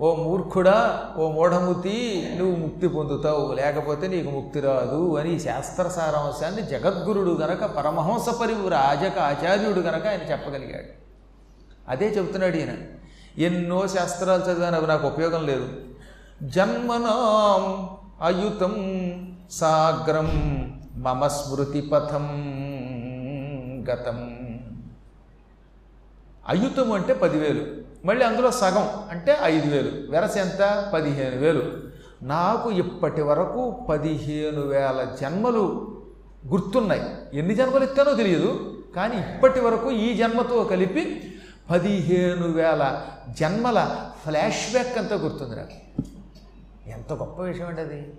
ఓ మూర్ఖుడా ఓ మూఢముతి నువ్వు ముక్తి పొందుతావు. లేకపోతే నీకు ముక్తి రాదు అని శాస్త్ర సారాంశాన్ని జగద్గురుడు గనక పరమహంస పరివ్రాజక ఆచార్యుడు గనక ఆయన చెప్పగలిగాడు. అదే చెబుతున్నాడు ఈయన. ఎన్నో శాస్త్రాలు చదివాను అవి నాకు ఉపయోగం లేదు. జన్మనాం అయుతం సాగ్రం మమ స్మృతి పథం గతం. అయుతం అంటే పదివేలు. మళ్ళీ అందులో సగం అంటే ఐదు వేలు. వెరస ఎంత? పదిహేను వేలు. నాకు ఇప్పటి వరకు పదిహేను వేల జన్మలు గుర్తున్నాయి. ఎన్ని జన్మలు ఇస్తానో తెలియదు. కానీ ఇప్పటి వరకు ఈ జన్మతో కలిపి పదిహేను వేల జన్మల ఫ్లాష్ బ్యాక్ అంతా గుర్తుంది నాకు ఎంత గొప్ప విషయం అండి అది.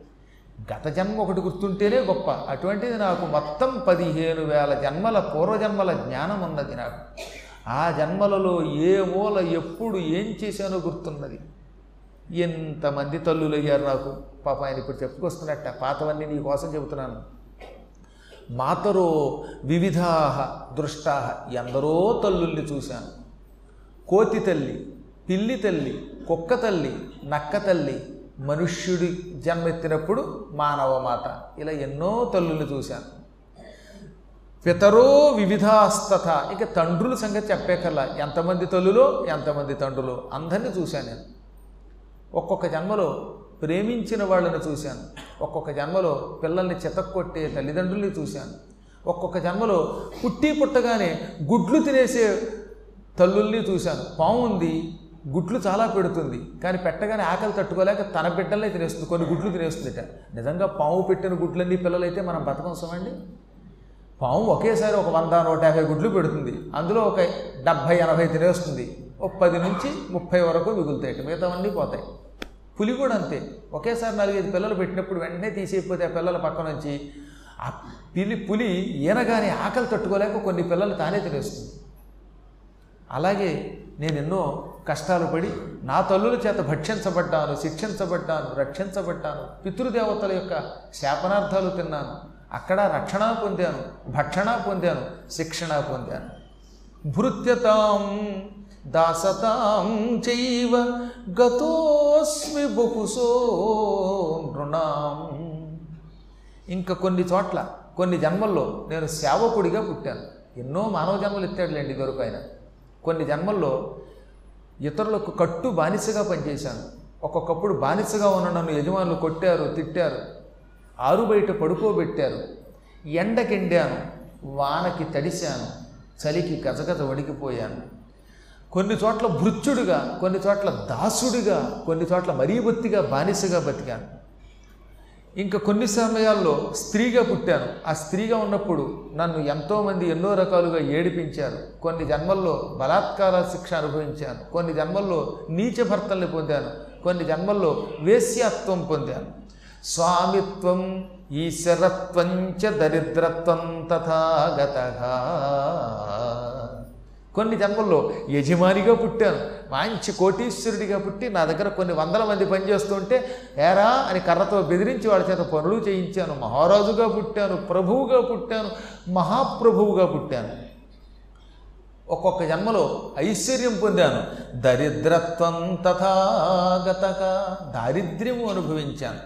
గత జన్మ ఒకటి గుర్తుంటేనే గొప్ప. అటువంటిది నాకు మొత్తం పదిహేను వేల జన్మల పూర్వజన్మల జ్ఞానం ఉన్నది నాకు. ఆ జన్మలలో ఏ మూల ఎప్పుడు ఏం చేశానో గుర్తున్నది. ఎంతమంది తల్లులు అయ్యారు నాకు. పాప ఆయన ఇప్పుడు చెప్పుకొస్తున్నట్ట. పాతవన్నీ నీ కోసం చెబుతున్నాను. మాతరో వివిధా దృష్టా ఎందరో తల్లుల్ని చూశాను. కోతి తల్లి పిల్లి తల్లి కుక్క తల్లి నక్క తల్లి మనుష్యుడి జన్మెత్తినప్పుడు మానవ మాత. ఇలా ఎన్నో తల్లుల్ని చూశాను. పితరో వివిధాస్తత ఇక తండ్రుల సంగతి చెప్పేకల్లా ఎంతమంది తల్లులో ఎంతమంది తండ్రులు? అందరినీ చూశాను నేను. ఒక్కొక్క జన్మలో ప్రేమించిన వాళ్ళని చూశాను. ఒక్కొక్క జన్మలో పిల్లల్ని చితక్కొట్టే తల్లిదండ్రుల్ని చూశాను. ఒక్కొక్క జన్మలో పుట్టి పుట్టగానే గుడ్లు తినేసే తల్లుల్ని చూశాను. పాము ఉంది గుడ్లు చాలా పెడుతుంది. కానీ పెట్టగానే ఆకలి తట్టుకోలేక తన బిడ్డలనే తినేస్తుంది. కొన్ని గుడ్లు తినేస్తుందిట. నిజంగా పాము పెట్టిన గుడ్లన్నీ పిల్లలైతే మనం బతకంసమండి పాము ఒకేసారి ఒక వంద నూట యాభై గుడ్లు పెడుతుంది. అందులో ఒక డెబ్భై ఎనభై తినేస్తుంది. ఒక పది నుంచి ముప్పై వరకు మిగులుతాయి మిగతావన్నీ పోతాయి. పులి కూడా అంతే. ఒకేసారి నాలుగైదు పిల్లలు పెట్టినప్పుడు వెంటనే తీసేయకపోతే ఆ పిల్లల పక్క నుంచి ఆ పిలి పులి ఈనగానే ఆకలి తట్టుకోలేక కొన్ని పిల్లలు తానే తినేస్తుంది. అలాగే నేను ఎన్నో కష్టాలు పడి నా తల్లుల చేత భక్షించబడ్డాను శిక్షించబడ్డాను రక్షించబడ్డాను పితృదేవతల యొక్క శాపనార్థాలు తిన్నాను. అక్కడ రక్షణ పొందాను భక్షణ పొందాను శిక్షణ పొందాను. భృత్యతాం దాసతాం చైవ గతోస్మి బహుసో నృణాం. ఇంకా కొన్ని చోట్ల కొన్ని జన్మల్లో నేను సేవకుడిగా పుట్టాను. ఎన్నో మానవ జన్మలు ఎత్తాడులేండి ఇదివరకు ఆయన. కొన్ని జన్మల్లో ఇతరులకు కట్టు బానిసగా పనిచేశాను. ఒక్కొక్కప్పుడు బానిసగా ఉన్న నన్ను యజమానులు కొట్టారు తిట్టారు. ఆరు బయట పడుకోబెట్టారు. ఎండకెండాను వానకి తడిశాను చలికి గజగజ వణికిపోయాను. కొన్ని చోట్ల భృత్యుడిగా కొన్ని చోట్ల దాసుడిగా కొన్ని చోట్ల మరీ బొత్తిగా బానిసగా బతికాను. ఇంకా కొన్ని సమయాల్లో స్త్రీగా పుట్టాను. ఆ స్త్రీగా ఉన్నప్పుడు నన్ను ఎంతోమంది ఎన్నో రకాలుగా ఏడిపించారు. కొన్ని జన్మల్లో బలాత్కార శిక్ష అనుభవించాను. కొన్ని జన్మల్లో నీచ భర్తల్ని పొందాను. కొన్ని జన్మల్లో వేశ్యాత్వం పొందాను. స్వామిత్వం ఈశ్వరత్వం చ దరిద్రత్వం తథాగత కొన్ని జన్మల్లో యజమానిగా పుట్టాను మంచి కోటీశ్వరుడిగా పుట్టి నా దగ్గర కొన్ని వందల మంది పనిచేస్తుంటే ఏరా అని కర్రతో బెదిరించి వాళ్ళ చేత పనులు చేయించాను. మహారాజుగా పుట్టాను ప్రభువుగా పుట్టాను మహాప్రభువుగా పుట్టాను. ఒక్కొక్క జన్మలో ఐశ్వర్యం పొందాను. దరిద్రత్వం తథాగతగా దారిద్ర్యము అనుభవించాను.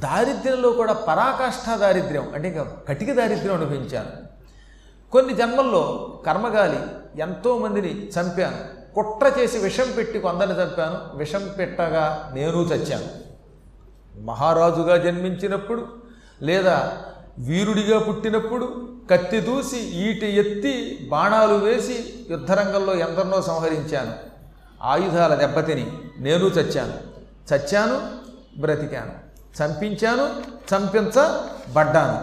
దారిద్ర్యంలో కూడా పరాకాష్ఠ దారిద్ర్యం అంటే ఇంకా కటిక దారిద్ర్యం అనుభవించాను. కొన్ని జన్మల్లో కర్మగాలి ఎంతోమందిని చంపాను. కుట్ర చేసి విషం పెట్టి కొందరిని చంపాను. విషం పెట్టగా నేను చచ్చాను. మహారాజుగా జన్మించినప్పుడు లేదా వీరుడిగా పుట్టినప్పుడు కత్తి దూసి ఈట ఎత్తి బాణాలు వేసి యుద్ధరంగంలో ఎందరినో సంహరించాను. ఆయుధాల దెబ్బతిని నేను చచ్చాను. చచ్చాను బ్రతికాను. చంపించాను చంపించబడ్డాను.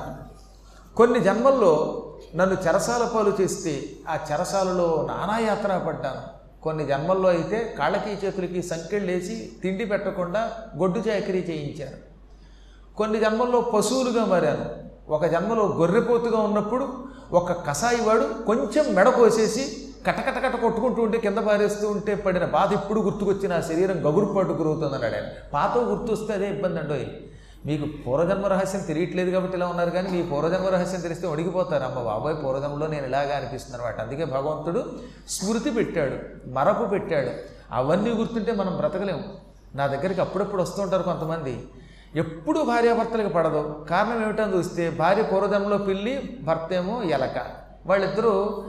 కొన్ని జన్మల్లో నన్ను చెరసాల పాలు చేస్తే ఆ చెరసాలలో నానాయాత్ర పడ్డాను. కొన్ని జన్మల్లో అయితే కాళ్ళకి చేతులకి సంకెళ్ళేసి తిండి పెట్టకుండా గొడ్డు చాకరీ చేయించారు కొన్ని జన్మల్లో పశువులుగా మారాను. ఒక జన్మలో గొర్రెపోతుగా ఉన్నప్పుడు ఒక కసాయివాడు కొంచెం మెడ కోసేసి కటకటకట కొట్టుకుంటూ ఉంటే కింద పారేస్తూ ఉంటే పడిన బాధ ఇప్పుడు గుర్తుకొచ్చి నా శరీరం గగురుపాటు గురవుతుంది అన్నాడు ఆయన. పాత గుర్తొస్తే అదే ఇబ్బంది అండి మీకు పూర్వజన్మ రహస్యం తెలియట్లేదు కాబట్టి ఇలా ఉన్నారు కానీ మీ పూర్వజన్మ రహస్యం తెలిస్తే ఒడిగిపోతారు. అమ్మ బాబాయ్ పూర్వజన్మలో నేను ఇలాగా అనిపిస్తుంది అనమాట అందుకే భగవంతుడు స్మృతి పెట్టాడు మరపు పెట్టాడు. అవన్నీ గుర్తుంటే మనం బ్రతకలేము. నా దగ్గరికి అప్పుడప్పుడు వస్తూ ఉంటారు కొంతమంది. ఎప్పుడు భార్యాభర్తలకు పడదు. కారణం ఏమిటని చూస్తే భార్య పూర్వజన్మలో పిల్లి భర్త ఏమో ఎలక. వాళ్ళిద్దరూ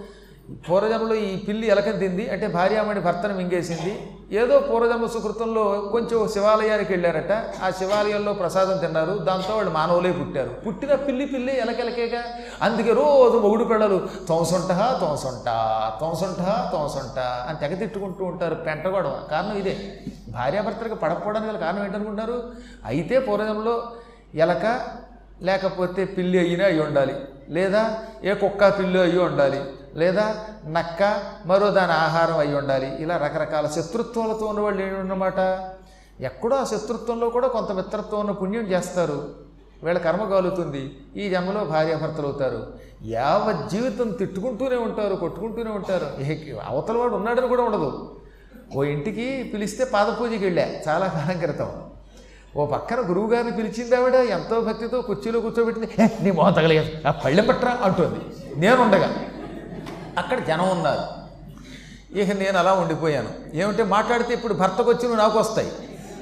పూర్వజంలో ఈ పిల్లి ఎలకందింది తింది అంటే భార్యామణి భర్తను మింగేసింది. ఏదో పూర్వజన్మ సుకృతంలో కొంచెం శివాలయానికి వెళ్ళారట. ఆ శివాలయంలో ప్రసాదం తిన్నారు. దాంతో వాళ్ళు మానవులే పుట్టారు. పుట్టిన పిల్లి పిల్లి ఎలకెలకేగా? అందుకే రోజు మొగుడు పిల్లలు తోంసొంట తోంసొంట తోంసొంట తోంసొంట అని తెగ తిట్టుకుంటూ ఉంటారు పెంటగొడవ కారణం ఇదే. భార్యాభర్తలకు పడకపోవడానికి గల కారణం ఏంటనుకుంటున్నారు? అయితే పూర్వజంలో ఎలక లేకపోతే పిల్లి అయినా అయి ఉండాలి లేదా ఏ కుక్క పిల్లి అయ్యి ఉండాలి లేదా నక్క మరో దాని ఆహారం అయి ఉండాలి. ఇలా రకరకాల శత్రుత్వాలతో ఉన్నవాళ్ళు ఏంటన్నమాట ఎక్కడో ఆ శత్రుత్వంలో కూడా కొంత మిత్రత్వం ఉన్న పుణ్యం చేస్తారు. వీళ్ళ కర్మ కాలుతుంది ఈ జన్మలో భార్యాభర్తలు అవుతారు యావత్ జీవితం తిట్టుకుంటూనే ఉంటారు కొట్టుకుంటూనే ఉంటారు. అవతలవాడు అవతల వాడు ఉన్నాడని కూడా ఉండదు. ఓ ఇంటికి పిలిస్తే పాదపూజకి వెళ్ళా చాలా కాలం క్రితం. ఓ పక్కన గురువుగారిని పిలిచింది ఆవిడ ఎంతో భక్తితో కుర్చీలో కూర్చోబెట్టింది. నీ మొహం తగలేదు ఆ పళ్ళెం పట్టరా అంటుంది. నేనుండగా అక్కడ జనం ఉన్నారు ఇక నేను అలా ఉండిపోయాను. ఏమంటే మాట్లాడితే ఇప్పుడు భర్తకు వచ్చి నాకు వస్తాయి.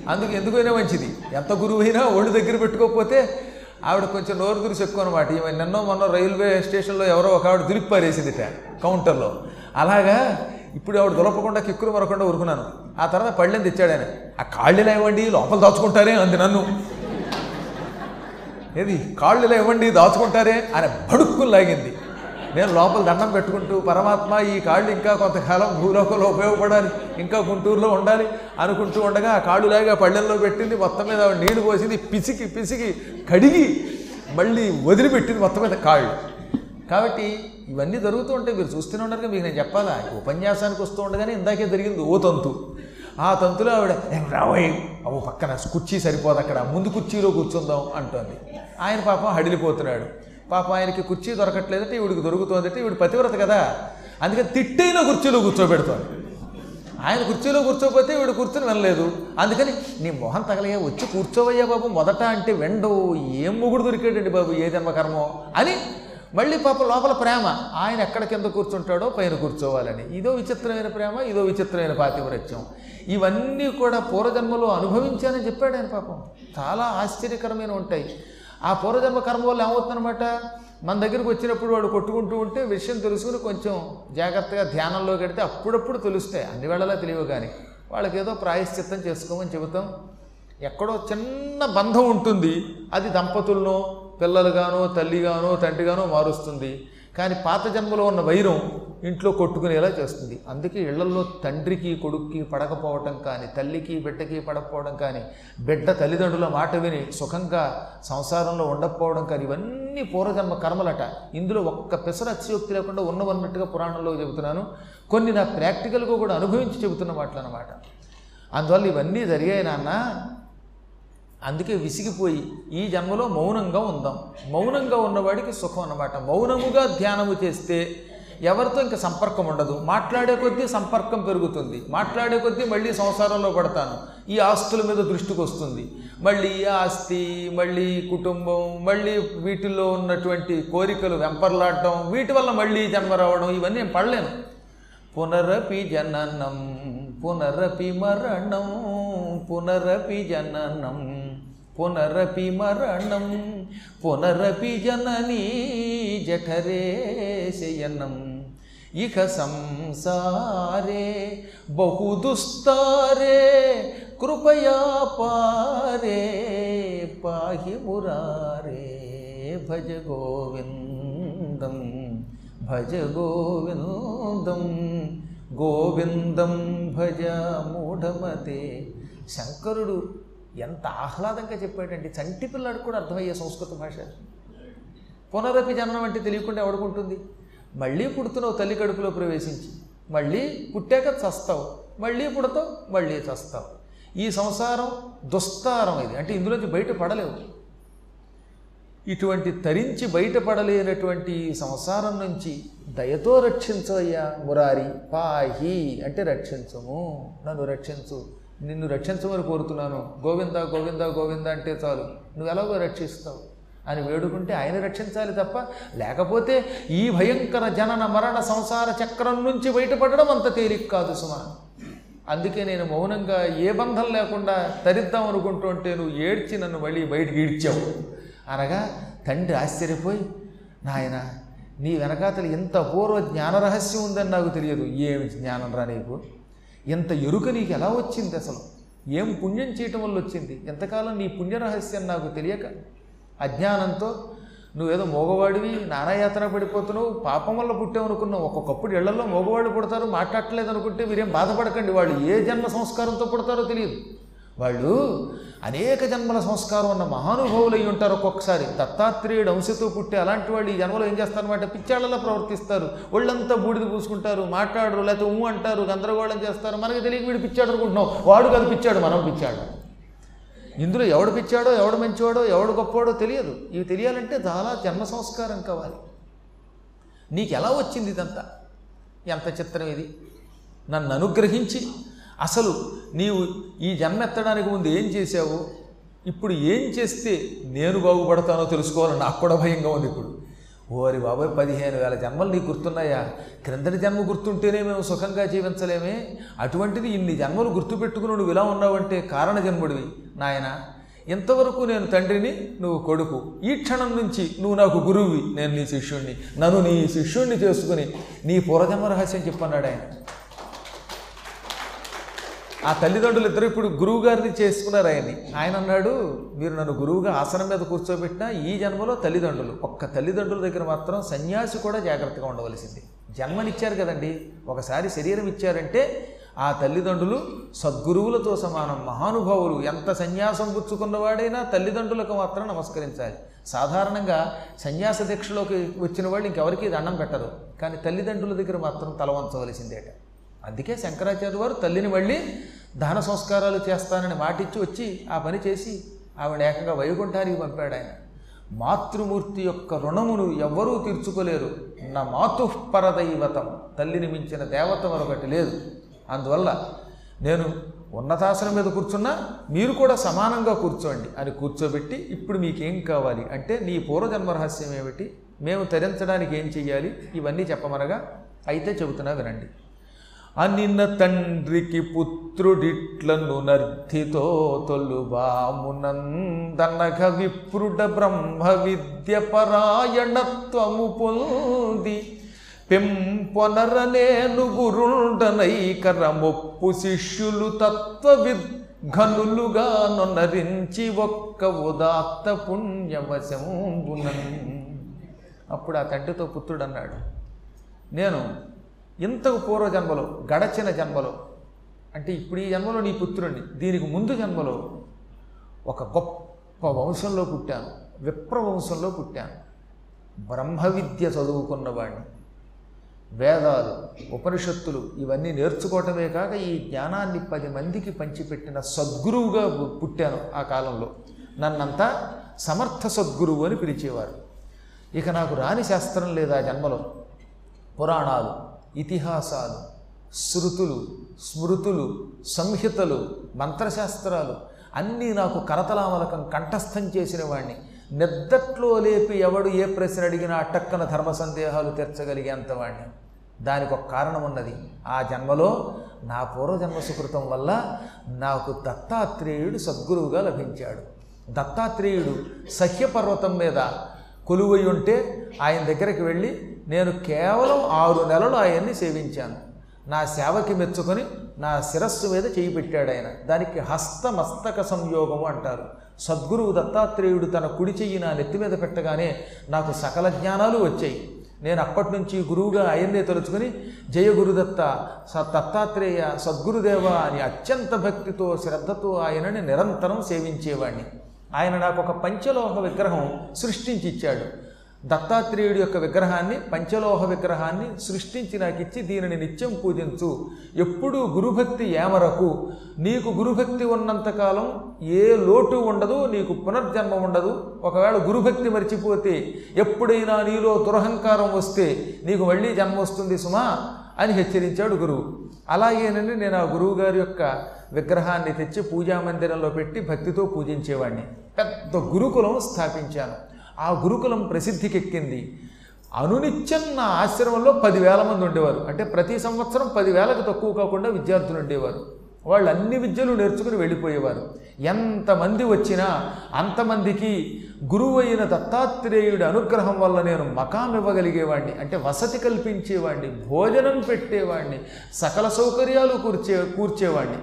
అందుకు ఎందుకైనా మంచిది. ఎంత గురువైనా ఒళ్ళు దగ్గర పెట్టుకోకపోతే ఆవిడ కొంచెం నోరు దురిసి ఎక్కువ అనమాట ఈమె నిన్నో మొన్న రైల్వే స్టేషన్లో ఎవరో ఒక ఆవిడ దులిపి పారేసిందిట కౌంటర్లో. అలాగా ఇప్పుడు ఆవిడ దులపకుండా కిక్కులు మరకుండా ఉరుకున్నాను ఆ తర్వాత పళ్ళెం తెచ్చాడు ఆయన. ఆ కాళ్ళు ఇవ్వండి? లోపల దాచుకుంటారే అంది నన్ను. ఏది? కాళ్ళు ఇవ్వండి? దాచుకుంటారే? అని బడుక్కులు లాగింది. నేను లోపల దండం పెట్టుకుంటూ పరమాత్మ ఈ కాళ్ళు ఇంకా కొంతకాలం భూలోకంలో ఉపయోగపడాలి ఇంకా గుంటూరులో ఉండాలి అనుకుంటూ ఉండగా ఆ కాళ్ళు లాగా పళ్ళెల్లో పెట్టింది మొత్తం మీద ఆవిడ నీళ్ళు పోసింది పిసికి పిసికి కడిగి మళ్ళీ వదిలిపెట్టింది మొత్తం మీద కాళ్ళు. కాబట్టి ఇవన్నీ జరుగుతూ ఉంటాయి మీరు చూస్తూనే ఉండరుగా మీకు నేను చెప్పాలా? ఉపన్యాసానికి వస్తూ ఉండగానే ఇందాకే జరిగింది ఓ తంతు. ఆ తంతులో ఆవిడ "ఏం రావోయ్ అవు పక్కన కుర్చీ సరిపోదు అక్కడ ముందు కుర్చీలో కూర్చుందాం అంటుంది. ఆయన పాపం హడిలిపోతున్నాడు. పాప ఆయనకి కుర్చీ దొరకట్లేదంటే ఈవిడికి దొరుకుతుందంటే ఈవిడ పతివ్రత కదా. అందుకని తిట్టైన కుర్చీలో కూర్చోబెడుతోంది ఆయన కుర్చీలో కూర్చోపోతే వీడు కూర్చొని వినలేదు. అందుకని నీ మొహం తగలయ్యా వచ్చి కూర్చోవయ్యా బాబు మొదట అంటే వెండవు ఏం మొగుడు దొరికాడండి బాబు ఏ జన్మకర్మో అని మళ్ళీ పాప లోపల ప్రేమ ఆయన ఎక్కడ కింద కూర్చుంటాడో పైన కూర్చోవాలని. ఇదో విచిత్రమైన ప్రేమ ఇదో విచిత్రమైన పాతివ్రత్యం. ఇవన్నీ కూడా పూర్వజన్మలో అనుభవించానని చెప్పాడు ఆయన పాపం. చాలా ఆశ్చర్యకరమైన ఉంటాయి. ఆ పూర్వజన్మ కర్మ వల్ల ఏమవుతుందనమాట మన దగ్గరికి వచ్చినప్పుడు వాడు కొట్టుకుంటూ ఉంటే విషయం తెలుసుకుని కొంచెం జాగ్రత్తగా ధ్యానంలో కడితే అప్పుడప్పుడు తెలుస్తాయి. అన్ని వేళలా తెలియవు కానీ. వాళ్ళకి ఏదో ప్రాయశ్చిత్తం చేసుకోమని చెబుతాం. ఎక్కడో చిన్న బంధం ఉంటుంది. అది దంపతులను పిల్లలుగానో తల్లిగానో తండ్రిగానో మారుస్తుంది. కానీ పాత జన్మలో ఉన్న వైరం ఇంట్లో కొట్టుకునేలా చేస్తుంది. అందుకే ఇళ్ళలో తండ్రికి కొడుక్కి పడకపోవటం కానీ తల్లికి బిడ్డకి పడకపోవడం కానీ బిడ్డ తల్లిదండ్రుల మాట విని సుఖంగా సంసారంలో ఉండకపోవడం కానీ ఇవన్నీ పూర్వజన్మ కర్మలట. ఇందులో ఒక్క పెసర అతిశయోక్తి లేకుండా ఉన్నవన్నట్టుగా పురాణంలో చెబుతున్నాను. కొన్ని నా ప్రాక్టికల్గా కూడా అనుభవించి చెబుతున్న మాటలు అనమాట అందువల్ల ఇవన్నీ జరిగాయి నాన్న. అందుకే విసిగిపోయి ఈ జన్మలో మౌనంగా ఉందాం. మౌనంగా ఉన్నవాడికి సుఖం అన్నమాట. మౌనముగా ధ్యానము చేస్తే ఎవరితో ఇంకా సంపర్కం ఉండదు. మాట్లాడే కొద్దీ సంపర్కం పెరుగుతుంది. మాట్లాడే కొద్దీ మళ్ళీ సంసారంలో పడతాను. ఈ ఆస్తుల మీద దృష్టికి వస్తుంది. మళ్ళీ ఆస్తి మళ్ళీ కుటుంబం మళ్ళీ వీటిల్లో ఉన్నటువంటి కోరికలు వెంపర్లాడటం వీటి వల్ల మళ్ళీ జన్మ రావడం ఇవన్నీ నేను పడలేను. పునరపి జననం పునరపి మరణం పునరపి జననం. పునరపి మరణం పునరపి జననీ జఠరే శయనం ఇక సంసారే బహుదుస్తారే కృపయా పారే పాహి మురారే భజ గోవిందం భజ గోవిందం గోవిందం భజ మూఢమతే. శంకరుడు ఎంత ఆహ్లాదంగా చెప్పాడండి. చంటి పిల్లాడు కూడా అర్థమయ్యే సంస్కృత భాష. పునరపి జననం అంటే తెలియకుండా ఎవడుకుంటుంది మళ్ళీ పుడుతున్నావు తల్లి కడుపులో ప్రవేశించి మళ్ళీ పుట్టాక చస్తావు మళ్ళీ పుడతావు మళ్ళీ చస్తావు. ఈ సంసారం దుస్తారం ఇది. అంటే ఇందులోంచి బయటపడలేవు ఇటువంటి తరించి బయటపడలేనటువంటి సంసారం నుంచి దయతో రక్షించవయ్యా మురారి పాహి అంటే రక్షించము నన్ను రక్షించు. నిన్ను రక్షించమని కోరుతున్నాను. గోవింద గోవింద గోవింద అంటే చాలు. నువ్వు ఎలాగో రక్షిస్తావు? అని వేడుకుంటే ఆయన రక్షించాలి తప్ప లేకపోతే ఈ భయంకర జనన మరణ సంసార చక్రం నుంచి బయటపడడం అంత తేలిక కాదు సుమా. అందుకే నేను మౌనంగా ఏ బంధం లేకుండా తరిద్దాం అనుకుంటూ ఉంటే నువ్వు ఏడ్చి నన్ను మళ్ళీ బయటికి ఈడ్చావు. అనగా తండ్రి ఆశ్చర్యపోయి నాయన నీ వెనకాతలు ఇంత పూర్వ జ్ఞాన రహస్యం ఉందని నాకు తెలియదు. ఏమి జ్ఞానం రా నీకు? ఇంత ఎరుక నీకు ఎలా వచ్చింది అసలు? ఏం పుణ్యం చేయటం వల్ల వచ్చింది? ఎంతకాలం నీ పుణ్య రహస్యం నాకు తెలియక? అజ్ఞానంతో నువ్వేదో మగవాడివి నానాయాతన పడిపోతున్నావు పాపం వల్ల పుట్టావు అనుకున్నావు ఒక్కొక్కప్పుడు ఇళ్ళలో మగవాడు పుడతారు మాట్లాడలేదు అనుకుంటే మీరేం బాధపడకండి. వాళ్ళు ఏ జన్మ సంస్కారంతో పుడతారో తెలియదు. వాళ్ళు అనేక జన్మల సంస్కారం ఉన్న మహానుభావులు అయి ఉంటారు ఒక్కొక్కసారి. దత్తాత్రేయుడు అంశతో పుట్టి అలాంటి వాళ్ళు ఈ జన్మలో ఏం చేస్తారన్నమాట? పిచ్చాళ్ళలా ప్రవర్తిస్తారు. ఒళ్ళంతా బూడిద పూసుకుంటారు మాట్లాడరు లేకపోతే ఊ అంటారు గందరగోళం చేస్తారు. మనకి తెలియక వీడు పిచ్చాడు అనుకుంటున్నాం. వాడు కాదు పిచ్చాడు మనం పిచ్చాడు ఇందులో ఎవడు పిచ్చాడో ఎవడు మంచివాడో ఎవడు గొప్పవాడో తెలియదు. ఇవి తెలియాలంటే చాలా జన్మ సంస్కారం కావాలి. నీకు ఎలా వచ్చింది ఇదంతా? ఎంత చిత్రం ఇది? నన్ను అనుగ్రహించి అసలు నీవు ఈ జన్మ ఎత్తడానికి ముందు ఏం చేశావు? ఇప్పుడు ఏం చేస్తే నేను బాగుపడతానో తెలుసుకోవాలని నాకు కూడా భయంగా ఉంది ఇప్పుడు. ఓరి బాబాయ్ పదిహేను వేల జన్మలు నీకు గుర్తున్నాయా? క్రిందటి జన్మ గుర్తుంటేనే మేము సుఖంగా జీవించలేమే. అటువంటిది ఇన్ని జన్మలు గుర్తుపెట్టుకుని నువ్వు ఇలా ఉన్నావంటే కారణ జన్ముడివి నాయన. ఇంతవరకు నేను తండ్రిని నువ్వు కొడుకు. ఈ క్షణం నుంచి నువ్వు నాకు గురువువి నేను నీ శిష్యుణ్ణి. నన్ను నీ శిష్యుణ్ణి చేసుకుని నీ పూర్వజన్మ రహస్యం చెప్పన్నాడు ఆయన. ఆ తల్లిదండ్రులు ఇద్దరు ఇప్పుడు గురువు గారిని చేసుకున్నారు ఆయన్ని. ఆయన అన్నాడు మీరు నన్ను గురువుగా ఆసనం మీద కూర్చోబెట్టినా ఈ జన్మలో తల్లిదండ్రులు ఒక్క తల్లిదండ్రుల దగ్గర మాత్రం సన్యాసి కూడా జాగ్రత్తగా ఉండవలసింది. జన్మనిచ్చారు కదండి. ఒకసారి శరీరం ఇచ్చారంటే ఆ తల్లిదండ్రులు సద్గురువులతో సమానం మహానుభావులు. ఎంత సన్యాసం పుచ్చుకున్నవాడైనా తల్లిదండ్రులకు మాత్రం నమస్కరించాలి. సాధారణంగా సన్యాస దీక్షలోకి వచ్చిన వాళ్ళు ఇంకెవరికి దండం పెట్టరు. కానీ తల్లిదండ్రుల దగ్గర మాత్రం తల వంచవలసిందేట. అందుకే శంకరాచార్య వారు తల్లిని మళ్ళీ దాన సంస్కారాలు చేస్తానని మాటిచ్చి వచ్చి ఆ పని చేసి ఆవిడ ఏకంగా వైకుంఠానికి పంపాడు ఆయన. మాతృమూర్తి యొక్క రుణమును ఎవ్వరూ తీర్చుకోలేరు. నా మాతుపరదైవతం. తల్లిని మించిన దేవత మరొకటి లేదు. అందువల్ల నేను ఉన్నతాసనం మీద కూర్చున్నా మీరు కూడా సమానంగా కూర్చోండి అని కూర్చోబెట్టి ఇప్పుడు మీకేం కావాలి అంటే నీ పూర్వజన్మ రహస్యం ఏమిటి? మేము తరించడానికి ఏం చెయ్యాలి? ఇవన్నీ చెప్పమనగా అయితే చెబుతున్నా వినండి. అనిన తండ్రికి పుత్రుడిట్లను నర్ధితో తొలుబామునందనఘ విప్రుడ బ్రహ్మ విద్య పరాయణత్వము పొంది పెంపొనరలేను గురుండనైకర మొప్పు శిష్యులు తత్వవిద్ఘనులుగా నొనరించి ఒక్క ఉదాత్త పుణ్యవశంబునన్ అప్పుడు ఆ తండ్రితో పుత్రుడు అన్నాడు నేను ఇంతకు పూర్వ జన్మలో గడచిన జన్మలో అంటే ఇప్పుడు ఈ జన్మలో నీ పుత్రుణ్ణి దీనికి ముందు జన్మలో ఒక గొప్ప వంశంలో పుట్టాను విప్రవంశంలో పుట్టాను. బ్రహ్మ విద్య చదువుకున్నవాడిని వేదాలు ఉపనిషత్తులు ఇవన్నీ నేర్చుకోవటమే కాక ఈ జ్ఞానాన్ని పది మందికి పంచిపెట్టిన సద్గురువుగా పుట్టాను ఆ కాలంలో. నన్నంతా సమర్థ సద్గురువు అని పిలిచేవారు. ఇక నాకు రాని శాస్త్రం లేదా జన్మలో. పురాణాలు ఇతిహాసాలు శృతులు స్మృతులు సంహితలు మంత్రశాస్త్రాలు అన్నీ నాకు కరతలామలకం కంఠస్థం చేసిన వాణ్ణి. నిద్దట్లో లేపి ఎవడు ఏ ప్రశ్న అడిగినా అటక్కన ధర్మ సందేహాలు తీర్చగలిగేంత వాణ్ణి. దానికి ఒక కారణం ఉన్నది. ఆ జన్మలో నా పూర్వజన్మ సుకృతం వల్ల నాకు దత్తాత్రేయుడు సద్గురువుగా లభించాడు. దత్తాత్రేయుడు సహ్యపర్వతం మీద కొలువై ఉంటే ఆయన దగ్గరికి వెళ్ళి నేను కేవలం ఆరు నెలలు ఆయన్ని సేవించాను. నా సేవకి మెచ్చుకొని నా శిరస్సు మీద చేయి పెట్టాడు ఆయన. దానికి హస్తమస్తక సంయోగము అంటారు. సద్గురువు దత్తాత్రేయుడు తన కుడి చెయ్యి నా నెత్తి మీద పెట్టగానే నాకు సకల జ్ఞానాలు వచ్చాయి. నేను అప్పటి నుంచి గురువుగా ఆయన్నే తలుచుకుని జయ గురుదత్త స దత్తాత్రేయ సద్గురుదేవ అని అత్యంత భక్తితో శ్రద్ధతో ఆయనని నిరంతరం సేవించేవాడిని ఆయన నాకు ఒక పంచలోహ విగ్రహం సృష్టించి ఇచ్చాడు దత్తాత్రేయుడి యొక్క విగ్రహాన్ని పంచలోహ విగ్రహాన్ని సృష్టించి నాకు ఇచ్చి దీనిని నిత్యం పూజించు. ఎప్పుడూ గురుభక్తి ఏమరకు? నీకు గురుభక్తి ఉన్నంతకాలం ఏ లోటు ఉండదు నీకు పునర్జన్మ ఉండదు. ఒకవేళ గురుభక్తి మర్చిపోతే ఎప్పుడైనా నీలో దురహంకారం వస్తే నీకు మళ్ళీ జన్మ వస్తుంది సుమా. అని హెచ్చరించాడు గురువు. అలాగేనని నేను ఆ గురువు గారి యొక్క విగ్రహాన్ని తెచ్చి పూజా మందిరంలో పెట్టి భక్తితో పూజించేవాడిని పెద్ద గురుకులం స్థాపించాను. ఆ గురుకులం ప్రసిద్ధికెక్కింది. అనునిత్యం నా ఆశ్రమంలో పదివేల మంది ఉండేవారు. అంటే ప్రతి సంవత్సరం పదివేలకు తక్కువ కాకుండా విద్యార్థులు ఉండేవారు. వాళ్ళు అన్ని విద్యలు నేర్చుకుని వెళ్ళిపోయేవారు. ఎంతమంది వచ్చినా అంతమందికి గురువు అయిన దత్తాత్రేయుడి అనుగ్రహం వల్ల నేను మకాం ఇవ్వగలిగేవాడిని అంటే వసతి కల్పించేవాడిని భోజనం పెట్టేవాడిని సకల సౌకర్యాలు కూర్చే కూర్చేవాడిని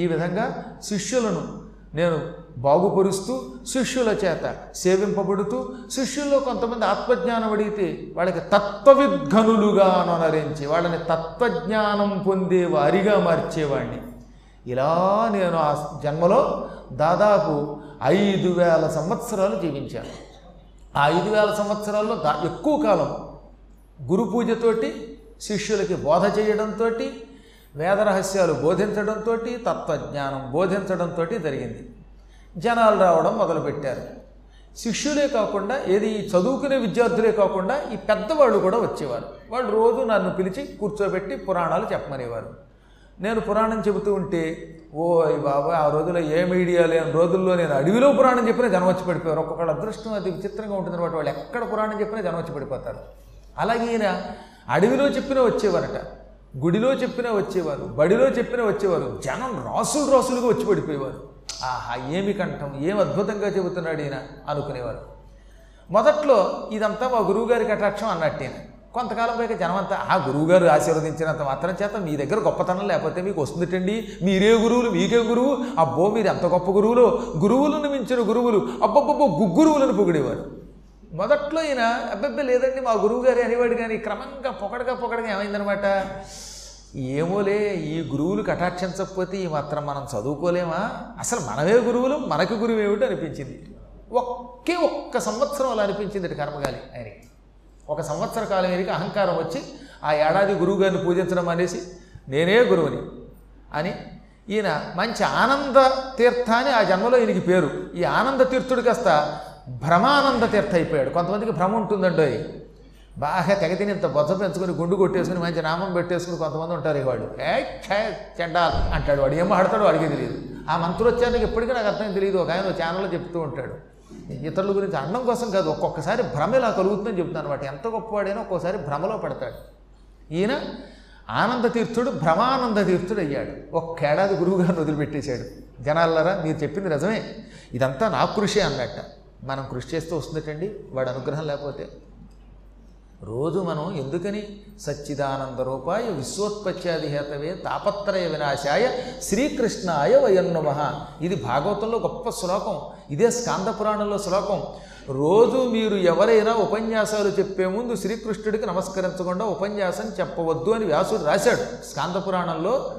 ఈ విధంగా శిష్యులను నేను బాగుపరుస్తూ శిష్యుల చేత సేవింపబడుతూ శిష్యుల్లో కొంతమంది ఆత్మజ్ఞానం అడిగితే వాళ్ళకి తత్వవిద్ఘనులుగా అనరించి వాళ్ళని తత్వజ్ఞానం పొందే వారిగా మార్చేవాడిని ఇలా నేను ఆ జన్మలో దాదాపు ఐదు వేల సంవత్సరాలు జీవించాను. ఆ ఐదు వేల సంవత్సరాల్లో దా ఎక్కువ కాలం గురు పూజతోటి శిష్యులకి బోధ చేయడంతో వేదరహస్యాలు బోధించడంతో తత్వజ్ఞానం బోధించడంతో జరిగింది. జనాలు రావడం మొదలుపెట్టారు. శిష్యులే కాకుండా ఏది చదువుకునే విద్యార్థులే కాకుండా ఈ పెద్దవాళ్ళు కూడా వచ్చేవారు. వాళ్ళు రోజు నన్ను పిలిచి కూర్చోబెట్టి పురాణాలు చెప్పమనేవారు. నేను పురాణం చెబుతూ ఉంటే ఓ బాబా ఆ రోజుల్లో ఏ మీడియా లేని రోజుల్లో నేను అడవిలో పురాణం చెప్పినా జనం వచ్చి పడిపోయారు. ఒక్కొక్కళ్ళ అదృష్టం అది విచిత్రంగా ఉంటుంది అనమాట వాళ్ళు ఎక్కడ పురాణం చెప్పినా జనం వచ్చి పడిపోతారు. అలాగే ఈయన అడవిలో చెప్పినా వచ్చేవారట గుడిలో చెప్పినా వచ్చేవారు బడిలో చెప్పినా వచ్చేవారు జనం రాసులు రాసులుగా వచ్చి పడిపోయేవారు. ఆహా ఏమి కంఠం ఏం అద్భుతంగా చెబుతున్నాడు ఈయన అనుకునేవారు. మొదట్లో ఇదంతా మా గురువుగారి కటాక్షం అన్నట్టేనా కొంతకాలం పైగా జనమంతా ఆ గురువుగారు ఆశీర్వదించినంత మాత్రం చేత మీ దగ్గర గొప్పతనం లేకపోతే మీకు వస్తుందిటండి. మీరే గురువులు మీకే గురువు. అబ్బో మీరు ఎంత గొప్ప గురువులు. గురువులను మించిన గురువులు. అబ్బబ్బబ్బో గుగ్గురువులను పొగిడేవారు. మొదట్లో ఈయన అబ్బబ్బే లేదండి మా గురువుగారు అనేవాడు కానీ క్రమంగా పొగడగా పొగడగా ఏమైందనమాట? ఏమోలే ఈ గురువులు కటాక్షించకపోతే ఈ మాత్రం మనం చదువుకోలేమా? అసలు మనమే గురువులు మనకి గురువు ఏమిటి? అనిపించింది. ఒకే ఒక్క సంవత్సరం అలా అనిపించింది కర్మగాలి ఆయనకి. ఒక సంవత్సర కాలం ఎరిగి అహంకారం వచ్చి ఆ ఏడాది గురువుగారిని పూజించడం అనేసి నేనే గురువుని అని ఈయన మంచి ఆనంద తీర్థ అని ఆ జన్మలో ఈయనకి పేరు. ఈ ఆనంద తీర్థుడు కాస్త భ్రమానంద తీర్థ అయిపోయాడు. కొంతమందికి భ్రమ ఉంటుందండో బాగా తెగతిని ఇంత బొజ్జ పెంచుకొని గుండు కొట్టేసుకుని మంచి నామం పెట్టేసుకుని కొంతమంది ఉంటారు ఇక వాళ్ళు. ఏ చెడ్డాల్ అంటాడు వాడు. ఏం మాడతాడో వాడికి తెలియదు. ఆ మంత్రోచ్చారణకి ఎప్పటికీ నాకు అర్థం తెలియదు. ఒక ఆయన ఛానల్లో చెప్తూ ఉంటాడు. ఇతరుల గురించి అన్నం కోసం కాదు ఒక్కొక్కసారి భ్రమ ఇలా కలుగుతుందని చెప్తాను అనమాట. ఎంత గొప్పవాడైనా ఒక్కోసారి భ్రమలో పడతాడు. ఈయన ఆనంద తీర్థుడు భ్రమానంద తీర్థుడు అయ్యాడు. ఒక్కేడాది గురువుగారిని వదిలిపెట్టేశాడు. జనాలరా మీరు చెప్పింది నిజమే. ఇదంతా నా కృషి అన్నట్ట. మనం కృషి చేస్తూ వస్తుందటండి. వాడి అనుగ్రహం లేకపోతే రోజు మనం ఎందుకని సచ్చిదానంద రూపాయ విశ్వోత్పత్యాది హేతవే తాపత్రయ వినాశాయ శ్రీకృష్ణాయ వయన్నమ ఇది భాగవతంలో గొప్ప శ్లోకం. ఇదే స్కాంద పురాణంలో శ్లోకం. రోజు మీరు ఎవరైనా ఉపన్యాసాలు చెప్పే ముందు శ్రీకృష్ణుడికి నమస్కరించకుండా ఉపన్యాసం చెప్పవద్దు అని వ్యాసుడు రాశాడు. స్కాంద పురాణంలో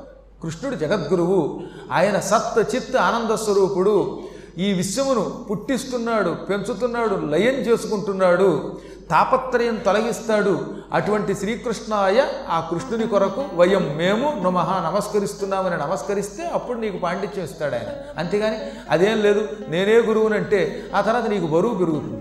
కృష్ణుడు జగద్గురువు. ఆయన సత్ చిత్ ఆనంద స్వరూపుడు. ఈ విశ్వమును పుట్టిస్తున్నాడు పెంచుతున్నాడు లయం చేసుకుంటున్నాడు. తాపత్రయం తొలగిస్తాడు. అటువంటి శ్రీకృష్ణాయ ఆ కృష్ణుని కొరకు వయం మేము నమ నమస్కరిస్తున్నామని నమస్కరిస్తే అప్పుడు నీకు పాండిత్యం ఇస్తాడు ఆయన. అంతేగాని అదేం లేదు నేనే గురువునంటే ఆ తర్వాత నీకు బరువు పెరుగుతుంది.